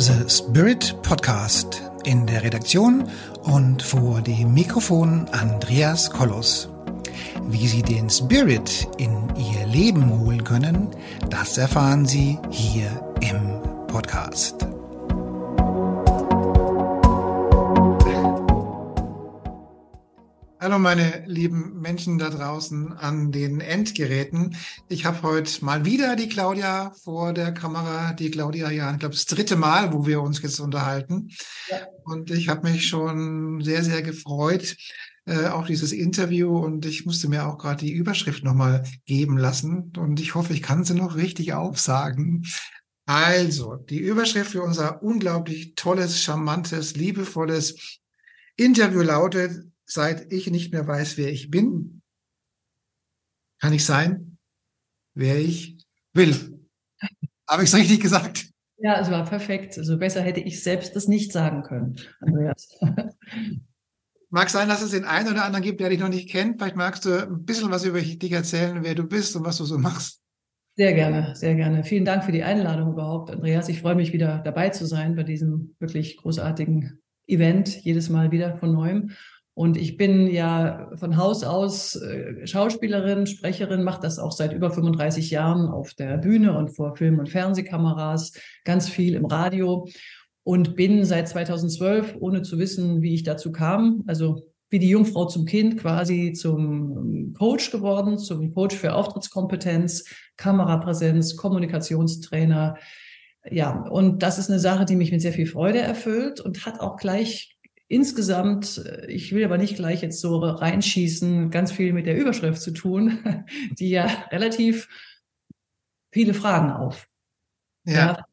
The Spirit Podcast. In der Redaktion und vor dem Mikrofon Andreas Kollos. Wie Sie den Spirit in Ihr Leben holen können, das erfahren Sie hier im Podcast. Hallo meine lieben Menschen da draußen an den Endgeräten. Ich habe heute mal wieder die Claudia vor der Kamera. Die Claudia ja, ich glaube, das dritte Mal, wo wir uns jetzt unterhalten. Ja. Und ich habe mich schon sehr, sehr gefreut äh, auf dieses Interview und ich musste mir auch gerade die Überschrift nochmal geben lassen und ich hoffe, ich kann sie noch richtig aufsagen. Also, die Überschrift für unser unglaublich tolles, charmantes, liebevolles Interview lautet, seit ich nicht mehr weiß, wer ich bin, kann ich sein, wer ich will. Habe ich es richtig gesagt? Ja, es war perfekt. Also besser hätte ich selbst das nicht sagen können, Andreas. Mag sein, dass es den einen oder anderen gibt, der dich noch nicht kennt. Vielleicht magst du ein bisschen was über dich erzählen, wer du bist und was du so machst. Sehr gerne, sehr gerne. Vielen Dank für die Einladung überhaupt, Andreas. Ich freue mich wieder dabei zu sein bei diesem wirklich großartigen Event, jedes Mal wieder von neuem. Und ich bin ja von Haus aus äh, Schauspielerin, Sprecherin, mache das auch seit über 35 Jahren auf der Bühne und vor Film- und Fernsehkameras, ganz viel im Radio und bin seit 2012, ohne zu wissen, wie ich dazu kam, also wie die Jungfrau zum Kind quasi zum Coach geworden, zum Coach für Auftrittskompetenz, Kamerapräsenz, Kommunikationstrainer. Ja, und das ist eine Sache, die mich mit sehr viel Freude erfüllt und hat auch gleich insgesamt, äh, ich will aber nicht gleich jetzt so reinschießen, ganz viel mit der Überschrift zu tun, die ja relativ viele Fragen auf. Ja.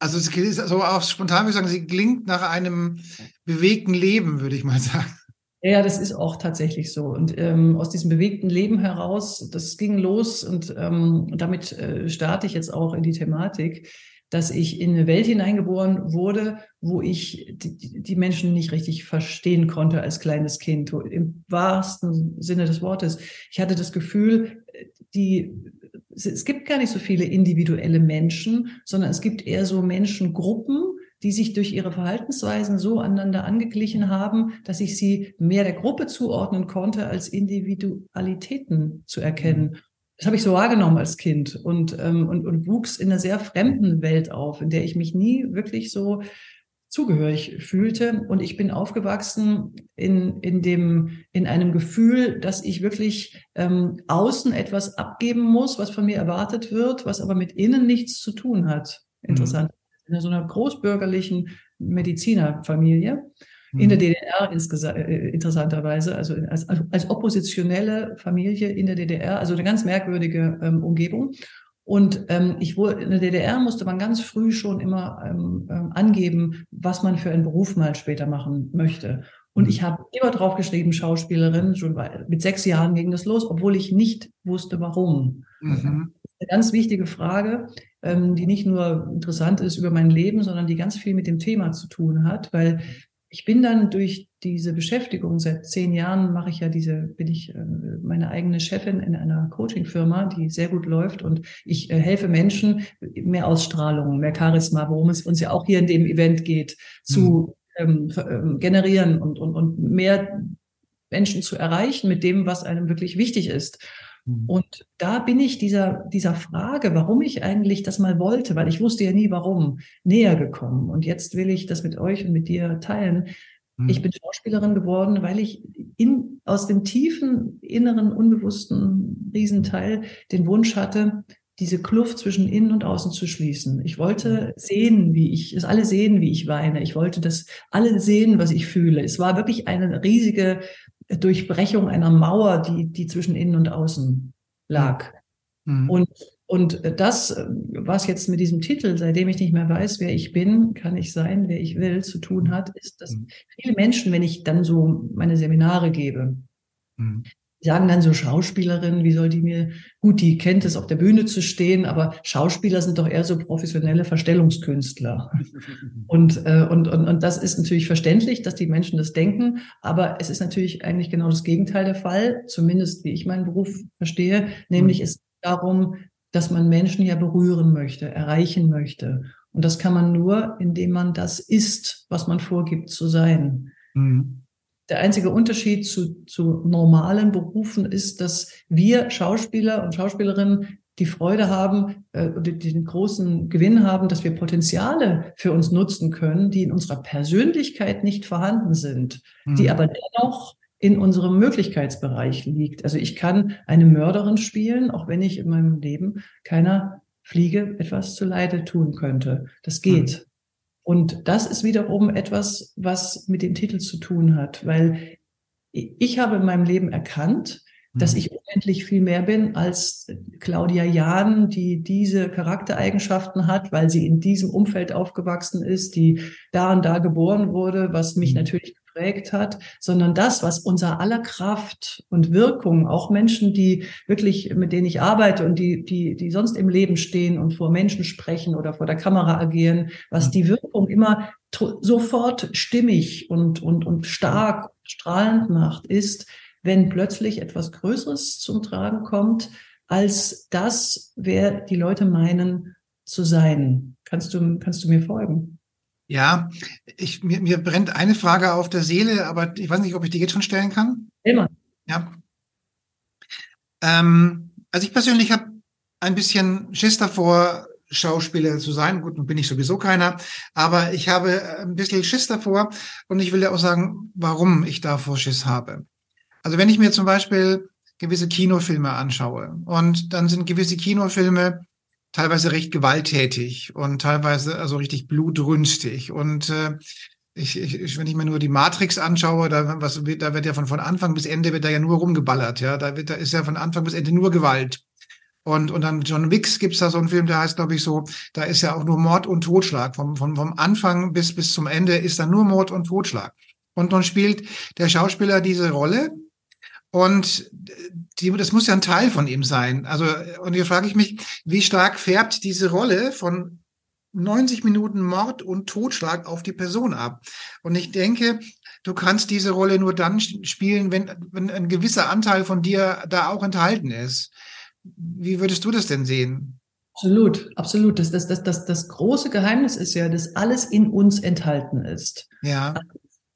Also es ist so auch spontan würde ich sagen, sie klingt nach einem bewegten Leben, würde ich mal sagen. Ja, das ist auch tatsächlich so. Und ähm, aus diesem bewegten Leben heraus, das ging los und ähm, damit äh, starte ich jetzt auch in die Thematik dass ich in eine Welt hineingeboren wurde, wo ich die, die, Menschen nicht richtig verstehen konnte als kleines Kind, im wahrsten Sinne des Wortes. Ich hatte das Gefühl, die, es gibt gar nicht so viele individuelle Menschen, sondern es gibt eher so Menschengruppen, die sich durch ihre Verhaltensweisen so aneinander angeglichen haben, dass ich sie mehr der Gruppe zuordnen konnte, als Individualitäten zu erkennen. Das habe ich so wahrgenommen als Kind und, ähm, und, und wuchs in einer sehr fremden Welt auf, in der ich mich nie wirklich so zugehörig fühlte. Und ich bin aufgewachsen in, in, dem, in einem Gefühl, dass ich wirklich ähm, außen etwas abgeben muss, was von mir erwartet wird, was aber mit innen nichts zu tun hat. Mhm. Interessant. Mhm. In so einer großbürgerlichen Medizinerfamilie in der mhm. DDR äh, interessanterweise, also als, als oppositionelle Familie in der DDR, also eine ganz merkwürdige ähm, Umgebung. Und ähm, ich wurde in der DDR musste man ganz früh schon immer ähm, ähm, angeben, was man für einen Beruf mal später machen möchte. Und mhm. ich habe immer drauf geschrieben, Schauspielerin, schon bei, mit sechs Jahren ging das los, obwohl ich nicht wusste, warum. Mhm. Eine ganz wichtige Frage, ähm, die nicht nur interessant ist über mein Leben, sondern die ganz viel mit dem Thema zu tun hat, weil ich bin dann durch diese Beschäftigung, seit zehn Jahren mache ich ja diese, bin ich äh, meine eigene Chefin in einer Coaching-Firma, die sehr gut läuft und ich äh, helfe Menschen, mehr Ausstrahlung, mehr Charisma, worum es uns ja auch hier in dem Event geht, zu mhm. ähm, generieren und, und, und mehr Menschen zu erreichen mit dem, was einem wirklich wichtig ist. Mhm. Und da bin ich dieser, dieser Frage, warum ich eigentlich das mal wollte, weil ich wusste ja nie warum, näher gekommen. Und jetzt will ich das mit euch und mit dir teilen. Mhm. Ich bin Schauspielerin geworden, weil ich in, aus dem tiefen, inneren, unbewussten Riesenteil den Wunsch hatte, diese Kluft zwischen innen und außen zu schließen. Ich wollte mhm. sehen, wie ich, es alle sehen, wie ich weine. Ich wollte, dass alle sehen, was ich fühle. Es war wirklich eine riesige Durchbrechung einer Mauer, die, die zwischen innen und außen lag. Mhm. Und, und das, was jetzt mit diesem Titel, seitdem ich nicht mehr weiß, wer ich bin, kann ich sein, wer ich will, zu tun hat, ist, dass mhm. viele Menschen, wenn ich dann so meine Seminare gebe, mhm sagen dann so Schauspielerinnen, wie soll die mir, gut, die kennt es auf der Bühne zu stehen, aber Schauspieler sind doch eher so professionelle Verstellungskünstler. Und, äh, und, und, und das ist natürlich verständlich, dass die Menschen das denken, aber es ist natürlich eigentlich genau das Gegenteil der Fall, zumindest wie ich meinen Beruf verstehe, nämlich mhm. es darum, dass man Menschen ja berühren möchte, erreichen möchte. Und das kann man nur, indem man das ist, was man vorgibt zu sein. Mhm. Der einzige Unterschied zu, zu normalen Berufen ist, dass wir Schauspieler und Schauspielerinnen die Freude haben, äh, den großen Gewinn haben, dass wir Potenziale für uns nutzen können, die in unserer Persönlichkeit nicht vorhanden sind, mhm. die aber dennoch in unserem Möglichkeitsbereich liegt. Also ich kann eine Mörderin spielen, auch wenn ich in meinem Leben keiner Fliege etwas zu Leide tun könnte. Das geht. Und das ist wiederum etwas, was mit dem Titel zu tun hat, weil ich habe in meinem Leben erkannt, dass mhm. ich unendlich viel mehr bin als Claudia Jahn, die diese Charaktereigenschaften hat, weil sie in diesem Umfeld aufgewachsen ist, die da und da geboren wurde, was mich mhm. natürlich geprägt hat, sondern das, was unser aller Kraft und Wirkung, auch Menschen, die wirklich, mit denen ich arbeite und die, die, die sonst im Leben stehen und vor Menschen sprechen oder vor der Kamera agieren, was mhm. die Wirkung immer sofort stimmig und, und, und stark, strahlend macht, ist, wenn plötzlich etwas Größeres zum Tragen kommt, als das, wer die Leute meinen zu sein. Kannst du, kannst du mir folgen? Ja, ich, mir, mir brennt eine Frage auf der Seele, aber ich weiß nicht, ob ich die jetzt schon stellen kann. Immer. Ja. Ähm, also ich persönlich habe ein bisschen Schiss davor, Schauspieler zu sein. Gut, nun bin ich sowieso keiner, aber ich habe ein bisschen Schiss davor und ich will ja auch sagen, warum ich davor Schiss habe. Also wenn ich mir zum Beispiel gewisse Kinofilme anschaue und dann sind gewisse Kinofilme teilweise recht gewalttätig und teilweise also richtig blutrünstig und äh, ich, ich, wenn ich mir nur die Matrix anschaue, da, was, da wird ja von, von Anfang bis Ende wird da ja nur rumgeballert, ja, da wird, da ist ja von Anfang bis Ende nur Gewalt. Und, und dann John Wicks gibt's da so einen Film, der heißt, glaube ich, so, da ist ja auch nur Mord und Totschlag. Vom, vom, vom Anfang bis, bis zum Ende ist da nur Mord und Totschlag. Und dann spielt der Schauspieler diese Rolle und die, das muss ja ein Teil von ihm sein. Also, und hier frage ich mich, wie stark färbt diese Rolle von 90 Minuten Mord und Totschlag auf die Person ab? Und ich denke, du kannst diese Rolle nur dann spielen, wenn, wenn ein gewisser Anteil von dir da auch enthalten ist. Wie würdest du das denn sehen? Absolut, absolut. Das, das, das, das, das große Geheimnis ist ja, dass alles in uns enthalten ist. Ja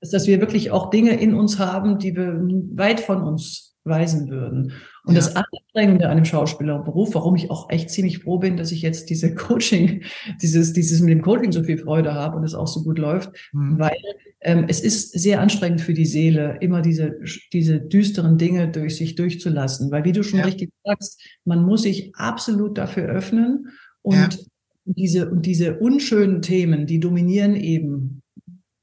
ist, dass wir wirklich auch Dinge in uns haben, die wir weit von uns weisen würden. Und ja. das Anstrengende an dem Schauspielerberuf, warum ich auch echt ziemlich froh bin, dass ich jetzt diese Coaching, dieses, dieses mit dem Coaching so viel Freude habe und es auch so gut läuft, mhm. weil ähm, es ist sehr anstrengend für die Seele, immer diese, diese düsteren Dinge durch sich durchzulassen. Weil wie du schon ja. richtig sagst, man muss sich absolut dafür öffnen und ja. diese, und diese unschönen Themen, die dominieren eben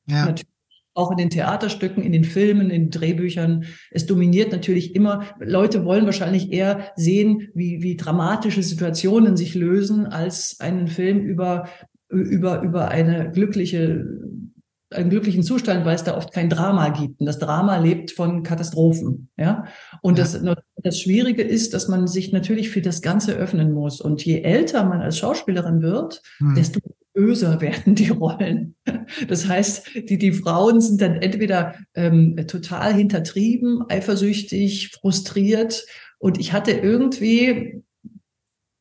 natürlich auch in den Theaterstücken, in den Filmen, in den Drehbüchern. Es dominiert natürlich immer, Leute wollen wahrscheinlich eher sehen, wie, wie dramatische Situationen sich lösen, als einen Film über, über, über eine glückliche einen glücklichen Zustand, weil es da oft kein Drama gibt. Und das Drama lebt von Katastrophen. Ja. Und ja. Das, das Schwierige ist, dass man sich natürlich für das Ganze öffnen muss. Und je älter man als Schauspielerin wird, hm. desto böser werden die Rollen. Das heißt, die, die Frauen sind dann entweder ähm, total hintertrieben, eifersüchtig, frustriert. Und ich hatte irgendwie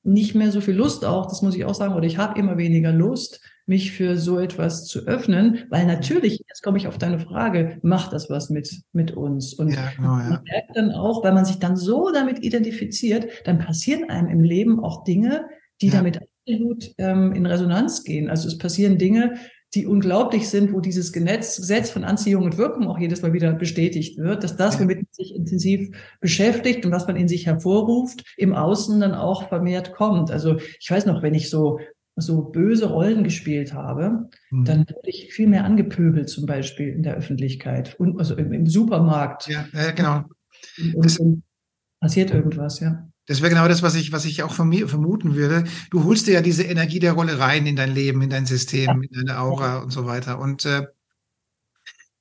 nicht mehr so viel Lust auch, das muss ich auch sagen, oder ich habe immer weniger Lust, mich für so etwas zu öffnen, weil natürlich, jetzt komme ich auf deine Frage, macht das was mit, mit uns? Und ja, genau, ja. man merkt dann auch, weil man sich dann so damit identifiziert, dann passieren einem im Leben auch Dinge, die ja. damit absolut ähm, in Resonanz gehen. Also es passieren Dinge, die unglaublich sind, wo dieses Gesetz von Anziehung und Wirkung auch jedes Mal wieder bestätigt wird, dass das, womit man sich intensiv beschäftigt und was man in sich hervorruft, im Außen dann auch vermehrt kommt. Also ich weiß noch, wenn ich so so böse Rollen gespielt habe, mhm. dann wurde ich viel mehr angepöbelt, zum Beispiel in der Öffentlichkeit und also im, im Supermarkt. Ja, äh, genau. Und, und passiert irgendwas, ja. Das wäre genau das, was ich, was ich auch von mir vermuten würde. Du holst dir ja diese Energie der Rolle rein in dein Leben, in dein System, in deine Aura und so weiter. Und äh,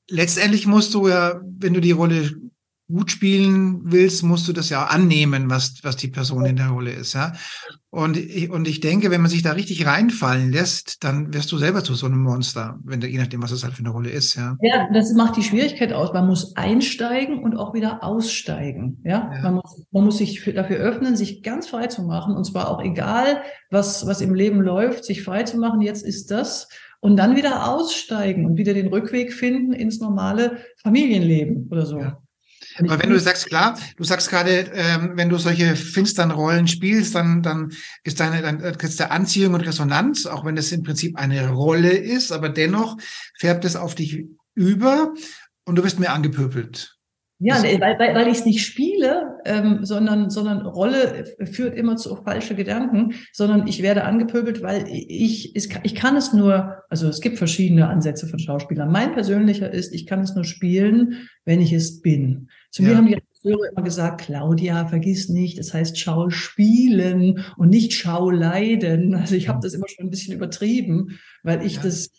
letztendlich musst du ja, wenn du die Rolle gut spielen willst, musst du das ja annehmen, was, was die Person in der Rolle ist, ja. Und ich, und ich denke, wenn man sich da richtig reinfallen lässt, dann wirst du selber zu so einem Monster, wenn du, je nachdem, was es halt für eine Rolle ist, ja. Ja, das macht die Schwierigkeit aus. Man muss einsteigen und auch wieder aussteigen, ja. ja. Man, muss, man muss sich für, dafür öffnen, sich ganz frei zu machen und zwar auch egal, was, was im Leben läuft, sich frei zu machen. Jetzt ist das und dann wieder aussteigen und wieder den Rückweg finden ins normale Familienleben oder so. Ja. Aber wenn du sagst, klar, du sagst gerade, ähm, wenn du solche finsteren Rollen spielst, dann, dann ist deine, dann ist der Anziehung und Resonanz, auch wenn es im Prinzip eine Rolle ist, aber dennoch färbt es auf dich über und du wirst mehr angepöbelt. Ja, weil, weil, weil ich es nicht spiele, ähm, sondern, sondern Rolle führt immer zu falsche Gedanken, sondern ich werde angepöbelt, weil ich, ich, ich kann es nur, also es gibt verschiedene Ansätze von Schauspielern. Mein persönlicher ist, ich kann es nur spielen, wenn ich es bin. Zu ja. mir haben die Regisseure immer gesagt, Claudia, vergiss nicht, es heißt Schauspielen und nicht Schauleiden. Also ich habe das immer schon ein bisschen übertrieben, weil ich ja. das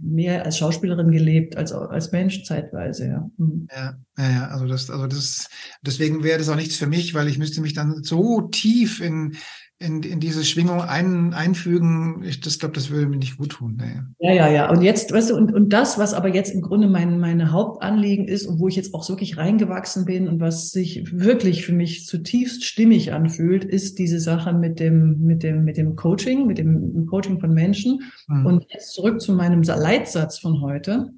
mehr als Schauspielerin gelebt als als Mensch zeitweise, ja. Mhm. Ja, ja, also das, also das, deswegen wäre das auch nichts für mich, weil ich müsste mich dann so tief in in, in diese Schwingung ein, einfügen, ich das glaube, das würde mir nicht gut tun. Nee. Ja, ja, ja. Und jetzt, weißt du, und, und das, was aber jetzt im Grunde mein meine Hauptanliegen ist und wo ich jetzt auch wirklich reingewachsen bin und was sich wirklich für mich zutiefst stimmig anfühlt, ist diese Sache mit dem, mit dem, mit dem Coaching, mit dem Coaching von Menschen. Mhm. Und jetzt zurück zu meinem Leitsatz von heute.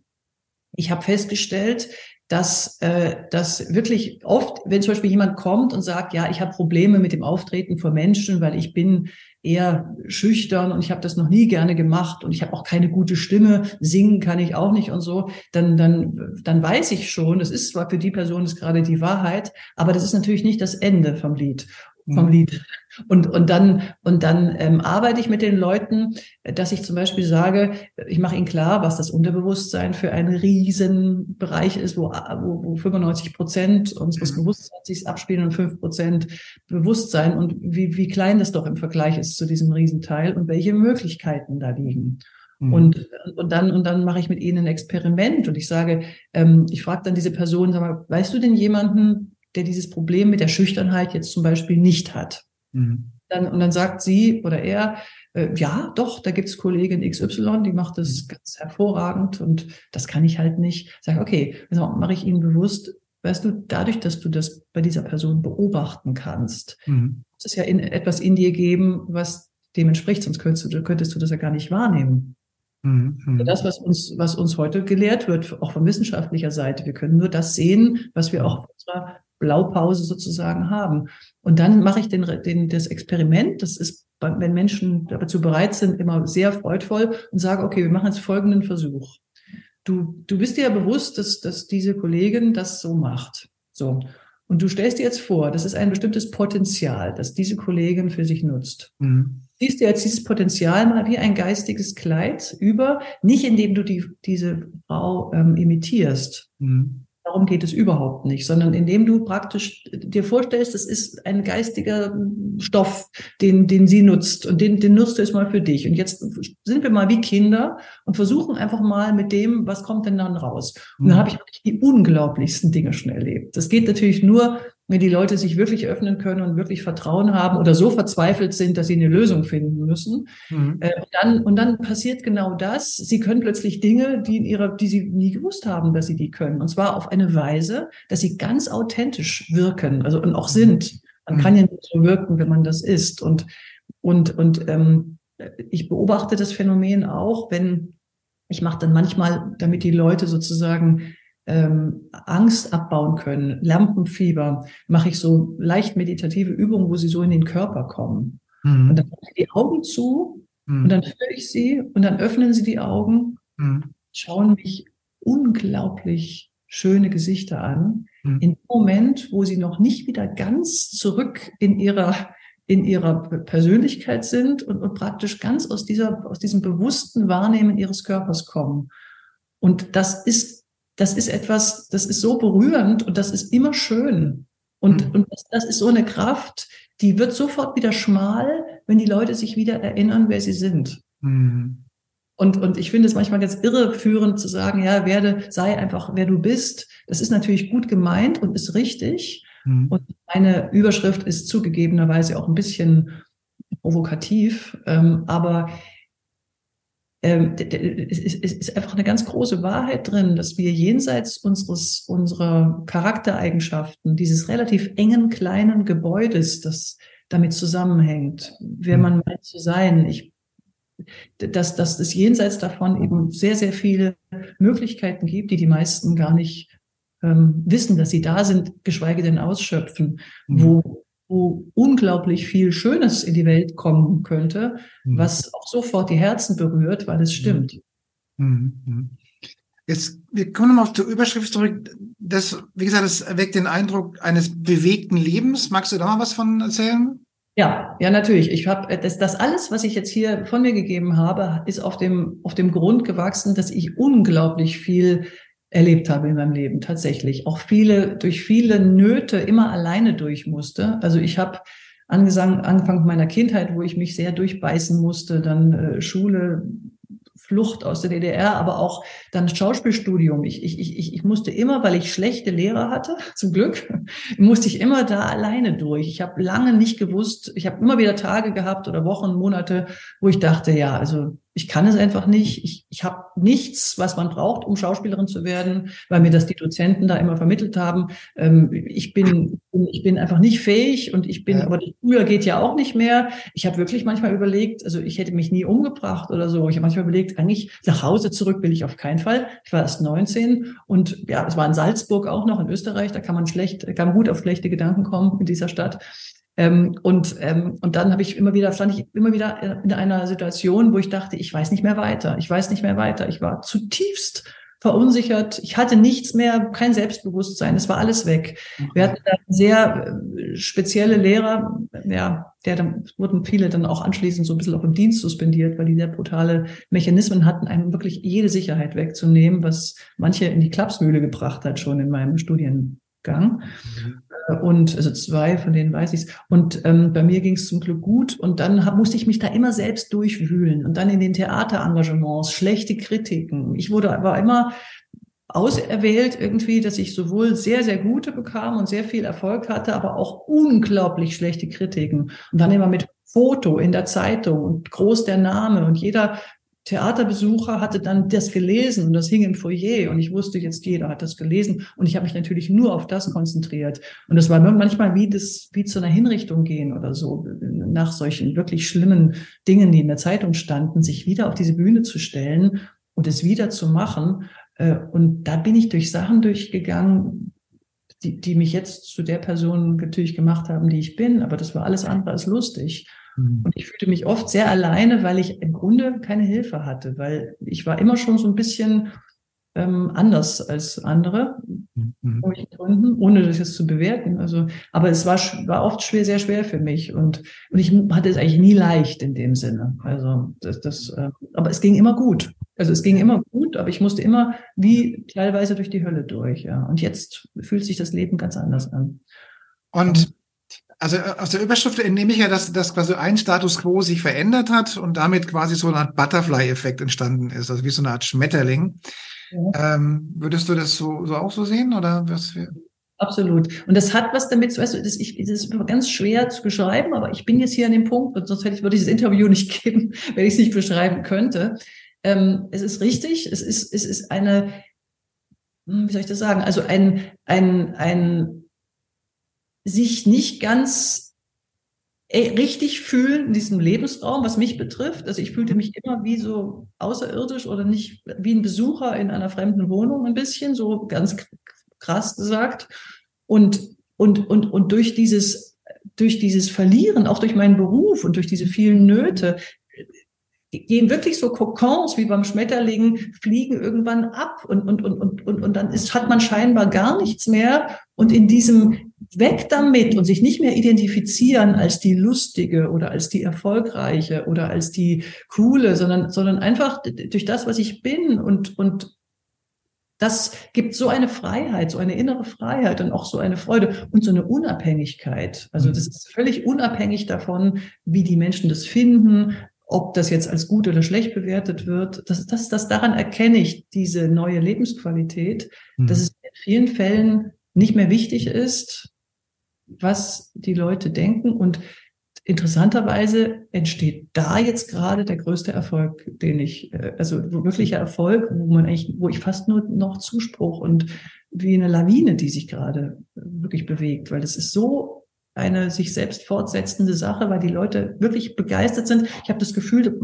Ich habe festgestellt, dass äh, dass wirklich oft, wenn zum Beispiel jemand kommt und sagt, ja, ich habe Probleme mit dem Auftreten vor Menschen, weil ich bin eher schüchtern und ich habe das noch nie gerne gemacht und ich habe auch keine gute Stimme, singen kann ich auch nicht und so, dann dann dann weiß ich schon, das ist zwar für die Person ist gerade die Wahrheit, aber das ist natürlich nicht das Ende vom Lied vom mhm. Lied. Und, und dann, und dann ähm, arbeite ich mit den Leuten, dass ich zum Beispiel sage, ich mache ihnen klar, was das Unterbewusstsein für ein Riesenbereich ist, wo, wo, wo 95 Prozent unseres mhm. Bewusstseins sich abspielen und 5 Prozent Bewusstsein und wie, wie klein das doch im Vergleich ist zu diesem Riesenteil und welche Möglichkeiten da liegen. Mhm. Und, und dann, und dann mache ich mit ihnen ein Experiment und ich sage, ähm, ich frage dann diese Person, sag mal, weißt du denn jemanden, der dieses Problem mit der Schüchternheit jetzt zum Beispiel nicht hat. Mhm. Dann, und dann sagt sie oder er, äh, ja, doch, da gibt's Kollegin XY, die macht das mhm. ganz hervorragend und das kann ich halt nicht. Sag, okay, also mache ich Ihnen bewusst, weißt du, dadurch, dass du das bei dieser Person beobachten kannst, mhm. muss es ja in, etwas in dir geben, was dem entspricht, sonst könntest du, könntest du das ja gar nicht wahrnehmen. Mhm. mhm. Das, was uns, was uns heute gelehrt wird, auch von wissenschaftlicher Seite. Wir können nur das sehen, was wir auch unserer Blaupause sozusagen haben. Und dann mache ich den, den, das Experiment, das ist, wenn Menschen dazu bereit sind, immer sehr freudvoll und sage, okay, wir machen jetzt folgenden Versuch. Du, du bist dir ja bewusst, dass, dass diese Kollegin das so macht. So. Und du stellst dir jetzt vor, das ist ein bestimmtes Potenzial, das diese Kollegin für sich nutzt. Mhm. Siehst du jetzt dieses Potenzial mal wie ein geistiges Kleid über, nicht indem du die, diese Frau ähm, imitierst, mhm. Darum geht es überhaupt nicht, sondern indem du praktisch dir vorstellst, es ist ein geistiger Stoff, den, den sie nutzt und den, den nutzt du jetzt mal für dich. Und jetzt sind wir mal wie Kinder und versuchen einfach mal mit dem, was kommt denn dann raus? Und dann mhm. habe ich die unglaublichsten Dinge schon erlebt. Das geht natürlich nur, wenn die Leute sich wirklich öffnen können und wirklich Vertrauen haben oder so verzweifelt sind, dass sie eine Lösung finden müssen. Mhm. Äh, und, dann, und dann passiert genau das. Sie können plötzlich Dinge, die in ihrer, die sie nie gewusst haben, dass sie die können. Und zwar auf eine Weise, dass sie ganz authentisch wirken, also und auch sind. Man mhm. kann ja nicht so wirken, wenn man das ist. Und, und, und ähm, ich beobachte das Phänomen auch, wenn ich mache dann manchmal, damit die Leute sozusagen ähm, Angst abbauen können, Lampenfieber, mache ich so leicht meditative Übungen, wo sie so in den Körper kommen. Mhm. Und dann mache ich die Augen zu mhm. und dann führe ich sie und dann öffnen sie die Augen, mhm. schauen mich unglaublich schöne Gesichter an. Mhm. In dem Moment, wo sie noch nicht wieder ganz zurück in ihrer in ihrer Persönlichkeit sind und, und praktisch ganz aus dieser, aus diesem bewussten Wahrnehmen ihres Körpers kommen. Und das ist das ist etwas, das ist so berührend und das ist immer schön. Und, mhm. und das, das, ist so eine Kraft, die wird sofort wieder schmal, wenn die Leute sich wieder erinnern, wer sie sind. Mhm. Und, und ich finde es manchmal ganz irreführend zu sagen, ja, werde, sei einfach, wer du bist. Das ist natürlich gut gemeint und ist richtig. Mhm. Und meine Überschrift ist zugegebenerweise auch ein bisschen provokativ, ähm, aber ähm, es ist einfach eine ganz große Wahrheit drin, dass wir jenseits unseres, unserer Charaktereigenschaften, dieses relativ engen kleinen Gebäudes, das damit zusammenhängt, wer mhm. man meint zu sein, ich, dass, dass es jenseits davon eben sehr, sehr viele Möglichkeiten gibt, die die meisten gar nicht ähm, wissen, dass sie da sind, geschweige denn ausschöpfen, mhm. wo wo unglaublich viel Schönes in die Welt kommen könnte, mhm. was auch sofort die Herzen berührt, weil es stimmt. Mhm. mhm. Jetzt, wir kommen mal auf die Überschrift zurück. Das, wie gesagt, das erweckt den Eindruck eines bewegten Lebens. Magst du da mal was von erzählen? Ja, ja, natürlich. Ich habe das, das alles, was ich jetzt hier von mir gegeben habe, ist auf dem auf dem Grund gewachsen, dass ich unglaublich viel erlebt habe in meinem Leben tatsächlich. Auch viele, durch viele Nöte immer alleine durch musste. Also ich habe angefangen, Anfang meiner Kindheit, wo ich mich sehr durchbeißen musste, dann äh, Schule, Flucht aus der DDR, aber auch dann Schauspielstudium. Ich, ich, ich, ich musste immer, weil ich schlechte Lehrer hatte, zum Glück, musste ich immer da alleine durch. Ich habe lange nicht gewusst, ich habe immer wieder Tage gehabt oder Wochen, Monate, wo ich dachte, ja, also ich kann es einfach nicht. Ich, ich habe nichts, was man braucht, um Schauspielerin zu werden, weil mir das die Dozenten da immer vermittelt haben. Ähm, ich bin ich bin einfach nicht fähig und ich bin, ja. aber das früher geht ja auch nicht mehr. Ich habe wirklich manchmal überlegt, also ich hätte mich nie umgebracht oder so. Ich habe manchmal überlegt, eigentlich nach Hause zurück will ich auf keinen Fall. Ich war erst 19 und ja, es war in Salzburg auch noch in Österreich. Da kann man schlecht, kann man gut auf schlechte Gedanken kommen in dieser Stadt. Ähm, und, ähm, und dann habe ich immer wieder, stand ich immer wieder in einer Situation, wo ich dachte, ich weiß nicht mehr weiter, ich weiß nicht mehr weiter. Ich war zutiefst verunsichert. Ich hatte nichts mehr, kein Selbstbewusstsein. Es war alles weg. Okay. Wir hatten sehr äh, spezielle Lehrer, ja, der dann wurden viele dann auch anschließend so ein bisschen auch im Dienst suspendiert, weil die sehr brutale Mechanismen hatten, einem wirklich jede Sicherheit wegzunehmen, was manche in die Klapsmühle gebracht hat schon in meinem Studiengang. Mhm und also zwei, von denen weiß ich es. Und ähm, bei mir ging es zum Glück gut. Und dann hab, musste ich mich da immer selbst durchwühlen. Und dann in den Theaterengagements, schlechte Kritiken. Ich wurde aber immer auserwählt irgendwie, dass ich sowohl sehr, sehr gute bekam und sehr viel Erfolg hatte, aber auch unglaublich schlechte Kritiken. Und dann immer mit Foto in der Zeitung und groß der Name und jeder Theaterbesucher hatte dann das gelesen und das hing im Foyer und ich wusste jetzt, jeder hat das gelesen und ich habe mich natürlich nur auf das konzentriert. Und das war manchmal wie das, wie zu einer Hinrichtung gehen oder so, nach solchen wirklich schlimmen Dingen, die in der Zeitung standen, sich wieder auf diese Bühne zu stellen und es wieder zu machen. Äh, und da bin ich durch Sachen durchgegangen, die, die mich jetzt zu der Person natürlich gemacht haben, die ich bin, aber das war alles andere als lustig. Mhm. Und ich fühlte mich oft sehr alleine, weil ich im Grunde keine Hilfe hatte, weil ich war immer schon so ein bisschen ähm, anders als andere, mhm. Gründen, ohne das jetzt zu bewerten. Also, aber es war, war oft schwer, sehr schwer für mich und, und ich hatte es eigentlich nie leicht in dem Sinne. Also, das, das, äh, aber es ging immer gut. Also es ging immer gut, aber ich musste immer wie teilweise durch die Hölle durch. Ja. Und jetzt fühlt sich das Leben ganz anders an. Und also äh, aus der Überschrift entnehme ich ja, dass, dass quasi ein Status quo sich verändert hat und damit quasi so eine Art Butterfly-Effekt entstanden ist, also wie so eine Art Schmetterling. Ja. Ähm, würdest du das so, so auch so sehen oder was? Wir Absolut. Und das hat was damit, weißt du, das, ich, das ist ganz schwer zu beschreiben, aber ich bin jetzt hier an dem Punkt, und sonst hätte ich, würde ich das Interview nicht geben, wenn ich es nicht beschreiben könnte. Ähm, es ist richtig, es ist, es ist eine, hm, wie soll ich das sagen, also ein, ein, ein sich nicht ganz äh, richtig fühlen in diesem Lebensraum, was mich betrifft. Also ich fühlte mich immer wie so außerirdisch oder nicht wie ein Besucher in einer fremden Wohnung ein bisschen, so ganz krass gesagt. Und, und, und, und durch dieses, durch dieses Verlieren, auch durch meinen Beruf und durch diese vielen Nöte, gehen wirklich so Kokons wie beim Schmetterling, fliegen irgendwann ab und, und, und, und, und, und dann ist, hat man scheinbar gar nichts mehr. Und in diesem weg damit und sich nicht mehr identifizieren als die lustige oder als die erfolgreiche oder als die coole, sondern, sondern einfach durch das, was ich bin und, und das gibt so eine Freiheit, so eine innere Freiheit und auch so eine Freude und so eine Unabhängigkeit. Also das mhm. ist völlig unabhängig davon, wie die Menschen das finden, ob das jetzt als gut oder schlecht bewertet wird, das, das, das daran erkenne ich diese neue Lebensqualität, mhm. dass es in vielen Fällen nicht mehr wichtig ist, was die Leute denken und interessanterweise entsteht da jetzt gerade der größte Erfolg, den ich, äh, also wirklicher Erfolg, wo man eigentlich, wo ich fast nur noch Zuspruch und wie eine Lawine, die sich gerade wirklich bewegt, weil es ist so eine sich selbst fortsetzende Sache, weil die Leute wirklich begeistert sind. Ich habe das Gefühl,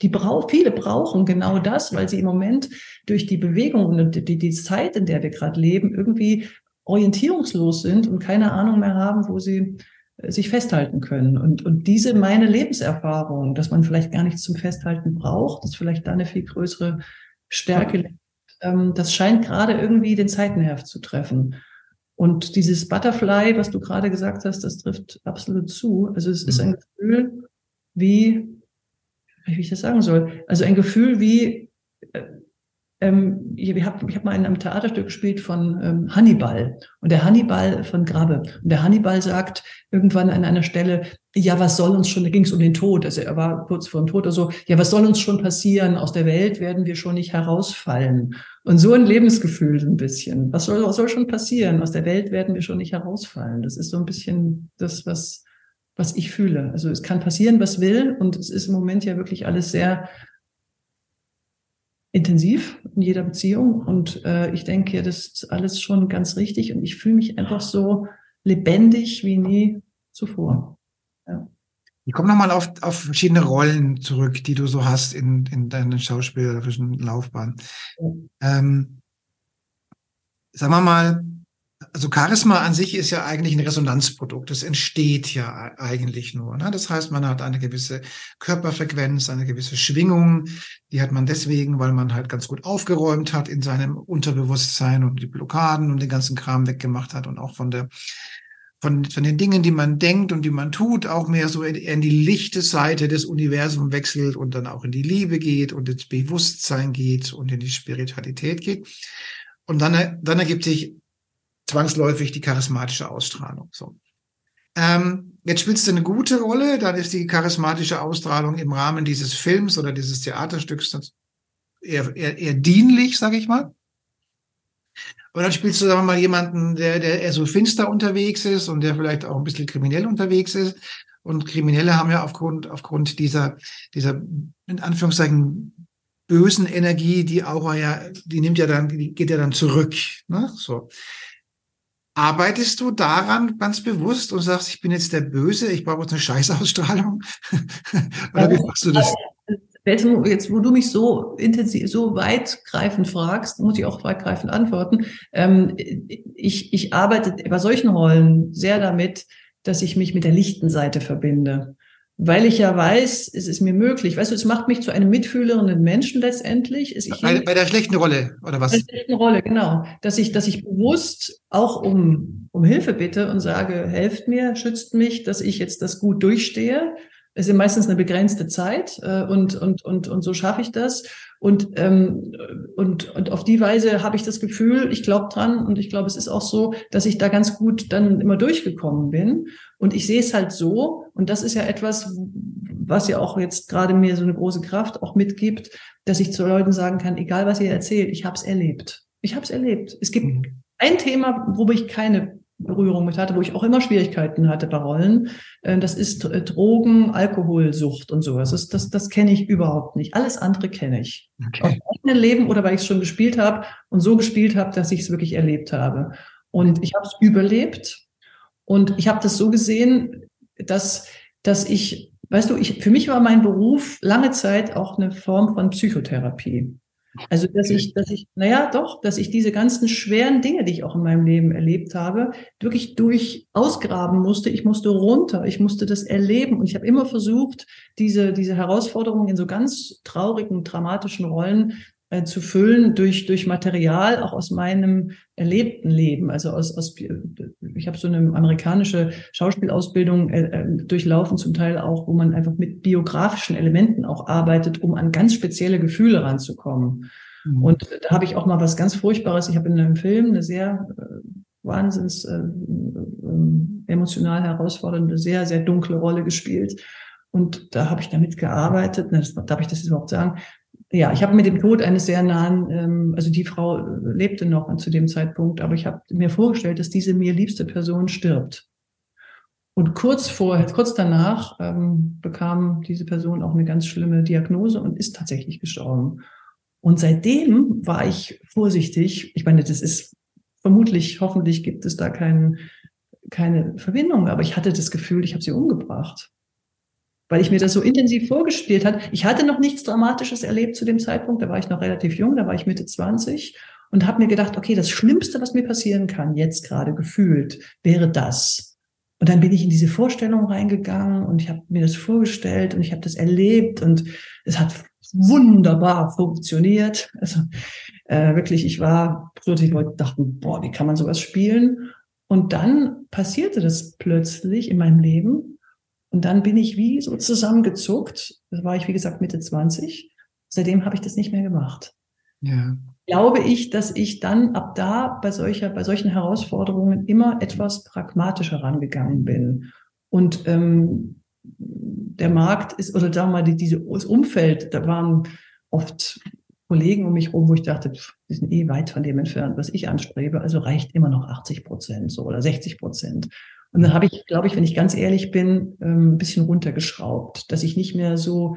die brau viele brauchen genau das, weil sie im Moment durch die Bewegung und die, die Zeit, in der wir gerade leben, irgendwie orientierungslos sind und keine Ahnung mehr haben, wo sie äh, sich festhalten können. Und, und diese meine Lebenserfahrung, dass man vielleicht gar nichts zum Festhalten braucht, dass vielleicht da eine viel größere Stärke ähm, das scheint gerade irgendwie den Zeitenheft zu treffen. Und dieses Butterfly, was du gerade gesagt hast, das trifft absolut zu. Also es ist ein mhm. Gefühl wie, wie ich das sagen soll, also ein Gefühl wie, äh, ähm, ich habe hab mal in einem Theaterstück gespielt von ähm, Hannibal und der Hannibal von Grabbe. Und der Hannibal sagt irgendwann an einer Stelle, ja, was soll uns schon, da ging es um den Tod, also er war kurz vor dem Tod oder so, ja, was soll uns schon passieren? Aus der Welt werden wir schon nicht herausfallen. Und so ein Lebensgefühl so ein bisschen. Was soll, was soll schon passieren? Aus der Welt werden wir schon nicht herausfallen. Das ist so ein bisschen das, was, was ich fühle. Also es kann passieren, was will. Und es ist im Moment ja wirklich alles sehr intensiv in jeder Beziehung. Und äh, ich denke, das ist alles schon ganz richtig. Und ich fühle mich einfach so lebendig wie nie zuvor. Ja. Ich komme nochmal auf, auf verschiedene Rollen zurück, die du so hast in, in deiner schauspielerischen Laufbahn. Ähm, sagen wir mal, also Charisma an sich ist ja eigentlich ein Resonanzprodukt. Es entsteht ja eigentlich nur. Ne? Das heißt, man hat eine gewisse Körperfrequenz, eine gewisse Schwingung. Die hat man deswegen, weil man halt ganz gut aufgeräumt hat in seinem Unterbewusstsein und die Blockaden und den ganzen Kram weggemacht hat und auch von der von, von den Dingen, die man denkt und die man tut, auch mehr so in, in die lichte Seite des Universums wechselt und dann auch in die Liebe geht und ins Bewusstsein geht und in die Spiritualität geht. Und dann, dann ergibt sich zwangsläufig die charismatische Ausstrahlung. So. Ähm, jetzt spielst du eine gute Rolle, dann ist die charismatische Ausstrahlung im Rahmen dieses Films oder dieses Theaterstücks eher, eher, eher dienlich, sage ich mal. Und dann spielst du, sagen wir mal, jemanden, der, der eher so finster unterwegs ist und der vielleicht auch ein bisschen kriminell unterwegs ist. Und Kriminelle haben ja aufgrund, aufgrund dieser, dieser, in Anführungszeichen, bösen Energie, die Aura ja, die nimmt ja dann, die geht ja dann zurück. Ne? So. Arbeitest du daran ganz bewusst und sagst, ich bin jetzt der Böse, ich brauche jetzt eine Scheißausstrahlung? Oder wie machst du das? Jetzt, wo du mich so intensiv, so weitgreifend fragst, muss ich auch weitgreifend antworten. Ähm, ich, ich arbeite bei solchen Rollen sehr damit, dass ich mich mit der lichten Seite verbinde weil ich ja weiß, es ist mir möglich. Weißt du, es macht mich zu einem mitfühlenden Menschen letztendlich. Bei, bei, der schlechten Rolle, oder was? Bei der schlechten Rolle, genau. Dass ich, dass ich bewusst auch um, um Hilfe bitte und sage, helft mir, schützt mich, dass ich jetzt das gut durchstehe. Es ist meistens eine begrenzte Zeit äh, und, und, und, und so schaffe ich das. Und, ähm, und, und auf die Weise habe ich das Gefühl, ich glaube dran und ich glaube, es ist auch so, dass ich da ganz gut dann immer durchgekommen bin. Und ich sehe es halt so, und das ist ja etwas, was ja auch jetzt gerade mir so eine große Kraft auch mitgibt, dass ich zu Leuten sagen kann, egal was ihr erzählt, ich habe es erlebt. Ich habe es erlebt. Es gibt mhm. ein Thema, wo ich keine Berührung mit hatte, wo ich auch immer Schwierigkeiten hatte bei Rollen. Äh, das ist Drogen, Alkoholsucht und sowas. Das, das, das kenne ich überhaupt nicht. Alles andere kenne ich. Okay. Aus meinem Leben oder weil ich es schon gespielt habe und so gespielt habe, dass ich es wirklich erlebt habe. Und ich habe es überlebt. Und ich habe das so gesehen, dass, dass ich, weißt du, ich, für mich war mein Beruf lange Zeit auch eine Form von Psychotherapie. Also, dass ich, dass ich, naja, doch, dass ich diese ganzen schweren Dinge, die ich auch in meinem Leben erlebt habe, wirklich durch ausgraben musste. Ich musste runter, ich musste das erleben. Und ich habe immer versucht, diese, diese Herausforderungen in so ganz traurigen, dramatischen Rollen äh, zu füllen durch, durch Material, auch aus meinem erlebten Leben. Also aus, aus ich habe so eine amerikanische Schauspielausbildung äh, äh, durchlaufen, zum Teil auch, wo man einfach mit biografischen Elementen auch arbeitet, um an ganz spezielle Gefühle ranzukommen. Mhm. Und da habe ich auch mal was ganz Furchtbares. Ich habe in einem Film eine sehr äh, wahnsinns äh, äh, emotional herausfordernde, sehr, sehr dunkle Rolle gespielt. Und da habe ich damit gearbeitet, darf ich das überhaupt sagen? Ja, ich habe mit dem Tod eines sehr nahen, ähm, also die Frau lebte noch zu dem Zeitpunkt, aber ich habe mir vorgestellt, dass diese mir liebste Person stirbt. Und kurz vor, kurz danach ähm, bekam diese Person auch eine ganz schlimme Diagnose und ist tatsächlich gestorben. Und seitdem war ich vorsichtig. Ich meine, das ist vermutlich, hoffentlich gibt es da kein, keine Verbindung, aber ich hatte das Gefühl, ich habe sie umgebracht. Weil ich mir das so intensiv vorgespielt hat. Ich hatte noch nichts Dramatisches erlebt zu dem Zeitpunkt, da war ich noch relativ jung, da war ich Mitte 20 und habe mir gedacht, okay, das Schlimmste, was mir passieren kann, jetzt gerade gefühlt, wäre das. Und dann bin ich in diese Vorstellung reingegangen und ich habe mir das vorgestellt und ich habe das erlebt und es hat wunderbar funktioniert. Also äh, wirklich, ich war plötzlich Leute dachten, boah, wie kann man sowas spielen? Und dann passierte das plötzlich in meinem Leben. Und dann bin ich wie so zusammengezuckt. Da war ich, wie gesagt, Mitte 20. Seitdem habe ich das nicht mehr gemacht. Ja. Glaube ich, dass ich dann ab da bei solcher, bei solchen Herausforderungen immer etwas pragmatischer rangegangen bin. Und ähm, der Markt ist, oder sagen wir mal, die, dieses Umfeld, da waren oft Kollegen um mich herum, wo ich dachte, die sind eh weit von dem entfernt, was ich anstrebe. Also reicht immer noch 80 Prozent so oder 60 Prozent. Und dann habe ich, glaube ich, wenn ich ganz ehrlich bin, ähm, ein bisschen runtergeschraubt, dass ich nicht mehr so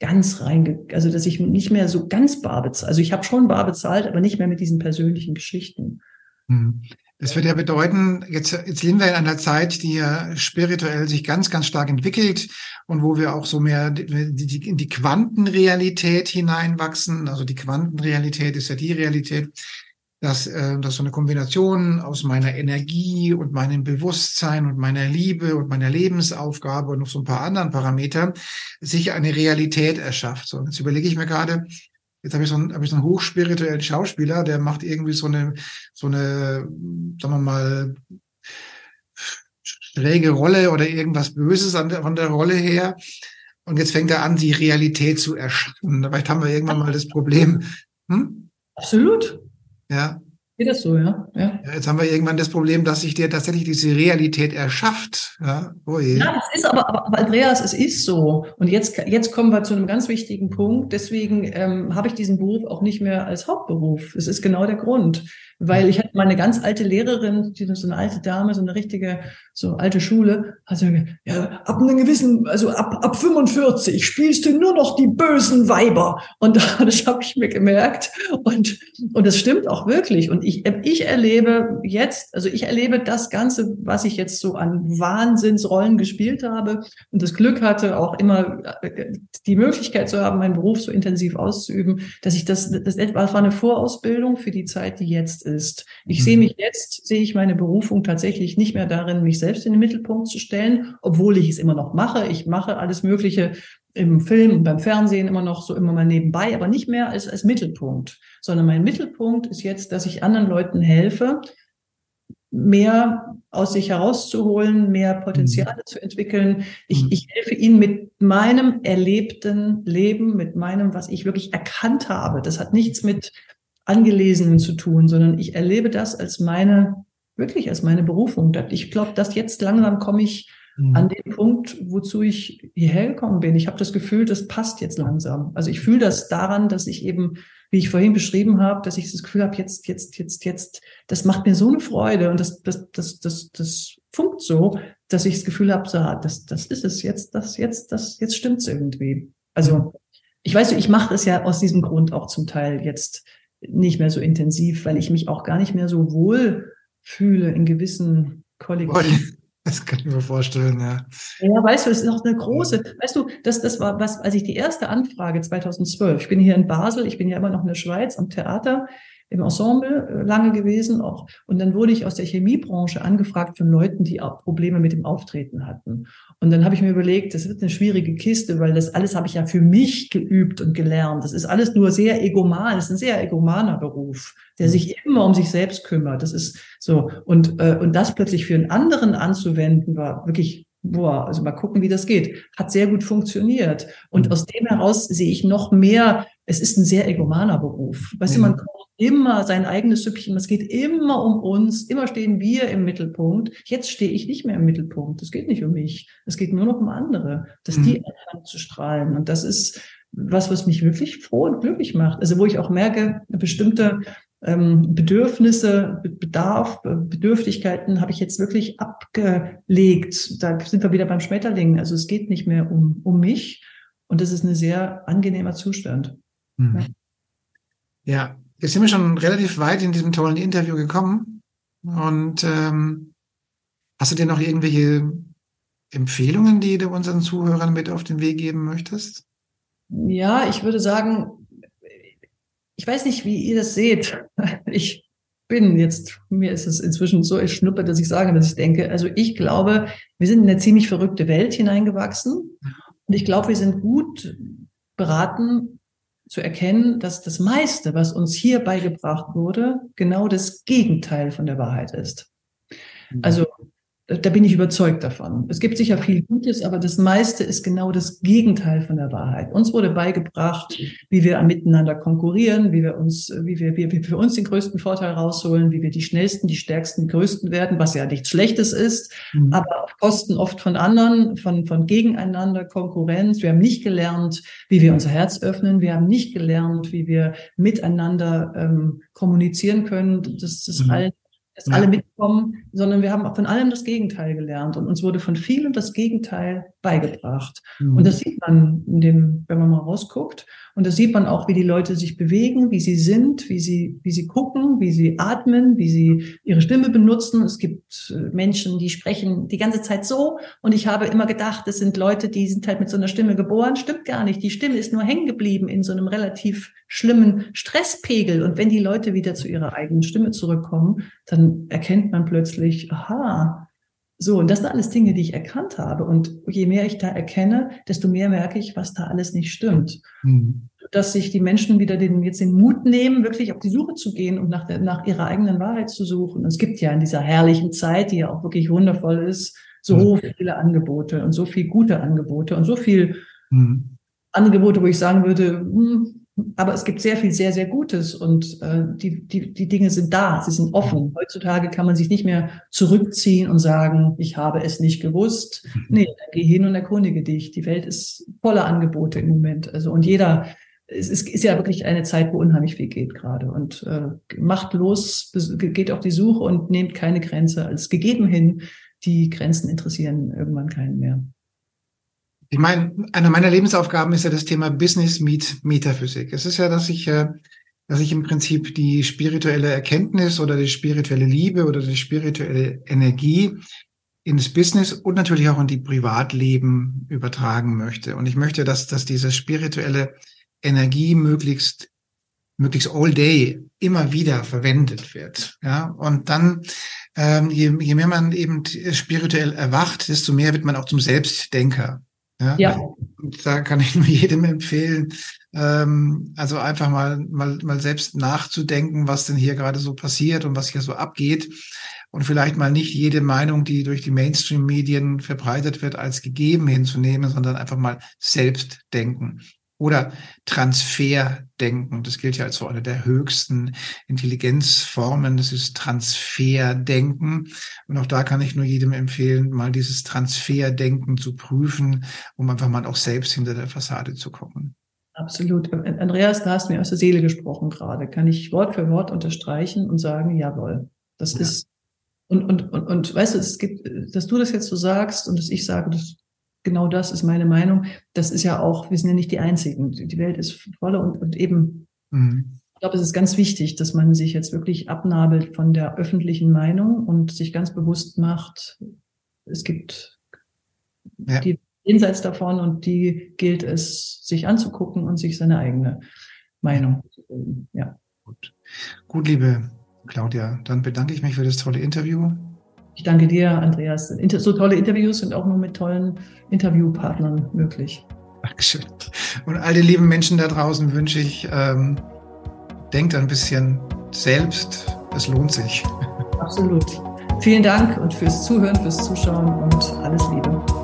ganz reinge, also dass ich nicht mehr so ganz bar bezahlt. Also ich habe schon bar bezahlt, aber nicht mehr mit diesen persönlichen Geschichten. Hm. Das würde ja bedeuten, jetzt, jetzt leben wir in einer Zeit, die ja spirituell sich ganz, ganz stark entwickelt und wo wir auch so mehr die, die, in die Quantenrealität hineinwachsen. Also die Quantenrealität ist ja die Realität, dass, äh, dass so eine Kombination aus meiner Energie und meinem Bewusstsein und meiner Liebe und meiner Lebensaufgabe und noch so ein paar anderen Parametern sich eine Realität erschafft. So, jetzt überlege ich mir gerade, Jetzt habe ich so einen, habe ich so einen hochspirituellen Schauspieler, der macht irgendwie so eine, so eine, sagen wir mal, schräge Rolle oder irgendwas Böses an der, von der Rolle her. Und jetzt fängt er an, die Realität zu erschaffen. Vielleicht haben wir irgendwann mal das Problem. Hm? Absolut. Ja. Geht das so, ja? ja? ja? Jetzt haben wir irgendwann das Problem, dass sich dir tatsächlich diese Realität erschafft. Ja, oh je. ja es ist aber, aber, aber, Andreas, es ist so. Und jetzt, jetzt kommen wir zu einem ganz wichtigen Punkt. Deswegen ähm, habe ich diesen Beruf auch nicht mehr als Hauptberuf. Es ist genau der Grund. Weil ich hatte mal eine ganz alte Lehrerin, die so eine alte Dame, so eine richtige, so alte Schule, hat sie gesagt, ja, ab einem gewissen, also ab, ab 45 spielst du nur noch die bösen Weiber. Und das habe ich mir gemerkt. Und, und das stimmt auch wirklich. Und ich, ich erlebe jetzt, also ich erlebe das Ganze, was ich jetzt so an Wahnsinnsrollen gespielt habe und das Glück hatte, auch immer äh, die Möglichkeit zu haben, meinen Beruf so intensiv auszuüben, dass ich das, das war eine Vorausbildung für die Zeit, die jetzt ist. Ich mhm. sehe mich jetzt, sehe ich meine Berufung tatsächlich nicht mehr darin, mich selbst in den Mittelpunkt zu stellen, obwohl ich es immer noch mache. Ich mache alles Mögliche im Film und beim Fernsehen immer noch so immer mal nebenbei, aber nicht mehr als, als Mittelpunkt, sondern mein Mittelpunkt ist jetzt, dass ich anderen Leuten helfe, mehr aus sich herauszuholen, mehr Potenziale mhm. zu entwickeln. Ich, mhm. ich helfe ihnen mit meinem erlebten Leben, mit meinem, was ich wirklich erkannt habe. Das hat nichts mit Angelesenen zu tun, sondern ich erlebe das als meine, wirklich als meine Berufung. Ich glaube, dass jetzt langsam komme ich mhm. an den Punkt, wozu ich hierher gekommen bin. Ich habe das Gefühl, das passt jetzt langsam. Also ich fühle das daran, dass ich eben, wie ich vorhin beschrieben habe, dass ich das Gefühl habe, jetzt, jetzt, jetzt, jetzt, das macht mir so eine Freude und das, das, das, das, das funkt so, dass ich das Gefühl habe, so, das, das ist es jetzt, das jetzt, das jetzt stimmt's irgendwie. Also ich weiß, ich mache es ja aus diesem Grund auch zum Teil jetzt nicht mehr so intensiv, weil ich mich auch gar nicht mehr so wohl fühle in gewissen Kollektiven. Das kann ich mir vorstellen, ja. Ja, weißt du, es ist noch eine große, weißt du, das, das war was, als ich die erste Anfrage 2012, ich bin hier in Basel, ich bin ja immer noch in der Schweiz am Theater, im Ensemble äh, lange gewesen auch. Und dann wurde ich aus der Chemiebranche angefragt von Leuten, die auch Probleme mit dem Auftreten hatten. Und dann habe ich mir überlegt, das wird eine schwierige Kiste, weil das alles habe ich ja für mich geübt und gelernt. Das ist alles nur sehr egoman. Das ist ein sehr egomaner Beruf, der sich immer um sich selbst kümmert. Das ist so. Und, äh, und das plötzlich für einen anderen anzuwenden, war wirklich boah, also mal gucken, wie das geht. Hat sehr gut funktioniert. Und aus dem heraus sehe ich noch mehr es ist ein sehr egomaner Beruf. Weißt ja. du, man kocht immer sein eigenes Süppchen, es geht immer um uns, immer stehen wir im Mittelpunkt. Jetzt stehe ich nicht mehr im Mittelpunkt. Es geht nicht um mich. Es geht nur noch um andere, dass mhm. die anfangen zu strahlen. Und das ist was, was mich wirklich froh und glücklich macht. Also wo ich auch merke, bestimmte ähm, Bedürfnisse, Bedarf, Bedürftigkeiten habe ich jetzt wirklich abgelegt. Da sind wir wieder beim Schmetterling. Also es geht nicht mehr um, um mich. Und das ist ein sehr angenehmer Zustand. Mhm. Ja. ja, jetzt sind wir schon relativ weit in diesem tollen Interview gekommen. Und ähm, hast du dir noch irgendwelche Empfehlungen, die du unseren Zuhörern mit auf den Weg geben möchtest? Ja, ich würde sagen, ich weiß nicht, wie ihr das seht. Ich bin jetzt, mir ist es inzwischen so erschnuppert, dass ich sage, dass ich denke, also ich glaube, wir sind in eine ziemlich verrückte Welt hineingewachsen. Und ich glaube, wir sind gut beraten zu erkennen, dass das meiste, was uns hier beigebracht wurde, genau das Gegenteil von der Wahrheit ist. Mhm. Also da bin ich überzeugt davon. Es gibt sicher viel Gutes, aber das meiste ist genau das Gegenteil von der Wahrheit. Uns wurde beigebracht, wie wir miteinander konkurrieren, wie wir uns, wie wir, wie wir für uns den größten Vorteil rausholen, wie wir die schnellsten, die stärksten, die größten werden, was ja nichts Schlechtes ist, mhm. aber auf Kosten oft von anderen, von, von gegeneinander, Konkurrenz. Wir haben nicht gelernt, wie wir unser Herz öffnen. Wir haben nicht gelernt, wie wir miteinander ähm, kommunizieren können. Das ist mhm. allen dass ja. alle mitkommen, sondern wir haben von allem das Gegenteil gelernt und uns wurde von vielem das Gegenteil beigebracht. Mhm. Und das sieht man in dem, wenn man mal rausguckt. Und das sieht man auch, wie die Leute sich bewegen, wie sie sind, wie sie, wie sie gucken, wie sie atmen, wie sie ihre Stimme benutzen. Es gibt äh, Menschen, die sprechen die ganze Zeit so. Und ich habe immer gedacht, das sind Leute, die sind halt mit so einer Stimme geboren. Stimmt gar nicht. Die Stimme ist nur hängen geblieben in so einem relativ schlimmen Stresspegel. Und wenn die Leute wieder zu ihrer eigenen Stimme zurückkommen, dann erkennt man plötzlich, aha, so, und das sind alles Dinge, die ich erkannt habe. Und je mehr ich da erkenne, desto mehr merke ich, was da alles nicht stimmt. Mhm. Dass sich die Menschen wieder den, jetzt den Mut nehmen, wirklich auf die Suche zu gehen und nach, der, nach ihrer eigenen Wahrheit zu suchen. Und es gibt ja in dieser herrlichen Zeit, die ja auch wirklich wundervoll ist, so mhm. viele Angebote und so viel gute Angebote und so viel mhm. Angebote, wo ich sagen würde, hm, aber es gibt sehr viel sehr, sehr Gutes und äh, die, die, die Dinge sind da, sie sind offen. Heutzutage kann man sich nicht mehr zurückziehen und sagen, ich habe es nicht gewusst. Mhm. Nee, dann geh hin und erkundige dich. Die Welt ist voller Angebote im Moment. Also und jeder, es ist, ist ja wirklich eine Zeit, wo unheimlich viel geht gerade. Und äh, macht los, geht auf die Suche und nehmt keine Grenze als gegeben hin. Die Grenzen interessieren irgendwann keinen mehr. Ich meine, eine meiner Lebensaufgaben ist ja das Thema Business meet Metaphysik. Es ist ja, dass ich, äh, dass ich im Prinzip die spirituelle Erkenntnis oder die spirituelle Liebe oder die spirituelle Energie ins Business und natürlich auch in die Privatleben übertragen möchte. Und ich möchte, dass, dass diese spirituelle Energie möglichst, möglichst all day immer wieder verwendet wird. Ja, und dann, ähm, je, je mehr man eben spirituell erwacht, desto mehr wird man auch zum Selbstdenker. Ja. ja. Und da kann ich nur jedem empfehlen, ähm, also einfach mal, mal, mal selbst nachzudenken, was denn hier gerade so passiert und was hier so abgeht. Und vielleicht mal nicht jede Meinung, die durch die Mainstream-Medien verbreitet wird, als gegeben hinzunehmen, sondern einfach mal selbst denken. Oder Transferdenken. Das gilt ja als so eine der höchsten Intelligenzformen. Das ist Transferdenken. Und auch da kann ich nur jedem empfehlen, mal dieses Transferdenken zu prüfen, um einfach mal auch selbst hinter der Fassade zu gucken. Absolut. Andreas, da hast du mir aus der Seele gesprochen gerade. Kann ich Wort für Wort unterstreichen und sagen, jawohl. Das ja. ist, und, und, und, und weißt du, es gibt, dass du das jetzt so sagst und dass ich sage, das genau das ist meine Meinung. Das ist ja auch, wir sind ja nicht die Einzigen. Die Welt ist voller und, und eben, mhm. ich glaube, es ist ganz wichtig, dass man sich jetzt wirklich abnabelt von der öffentlichen Meinung und sich ganz bewusst macht, es gibt ja. die jenseits davon und die gilt es, sich anzugucken und sich seine eigene Meinung zu bilden. Ja. Gut. Gut, liebe Claudia, dann bedanke ich mich für das tolle Interview. Ich danke dir, Andreas. So tolle Interviews sind auch nur mit tollen Interviewpartnern möglich. Dankeschön. Und all den lieben Menschen da draußen wünsche ich, ähm, denkt ein bisschen selbst. Es lohnt sich. Absolut. Vielen Dank und fürs Zuhören, fürs Zuschauen und alles Liebe.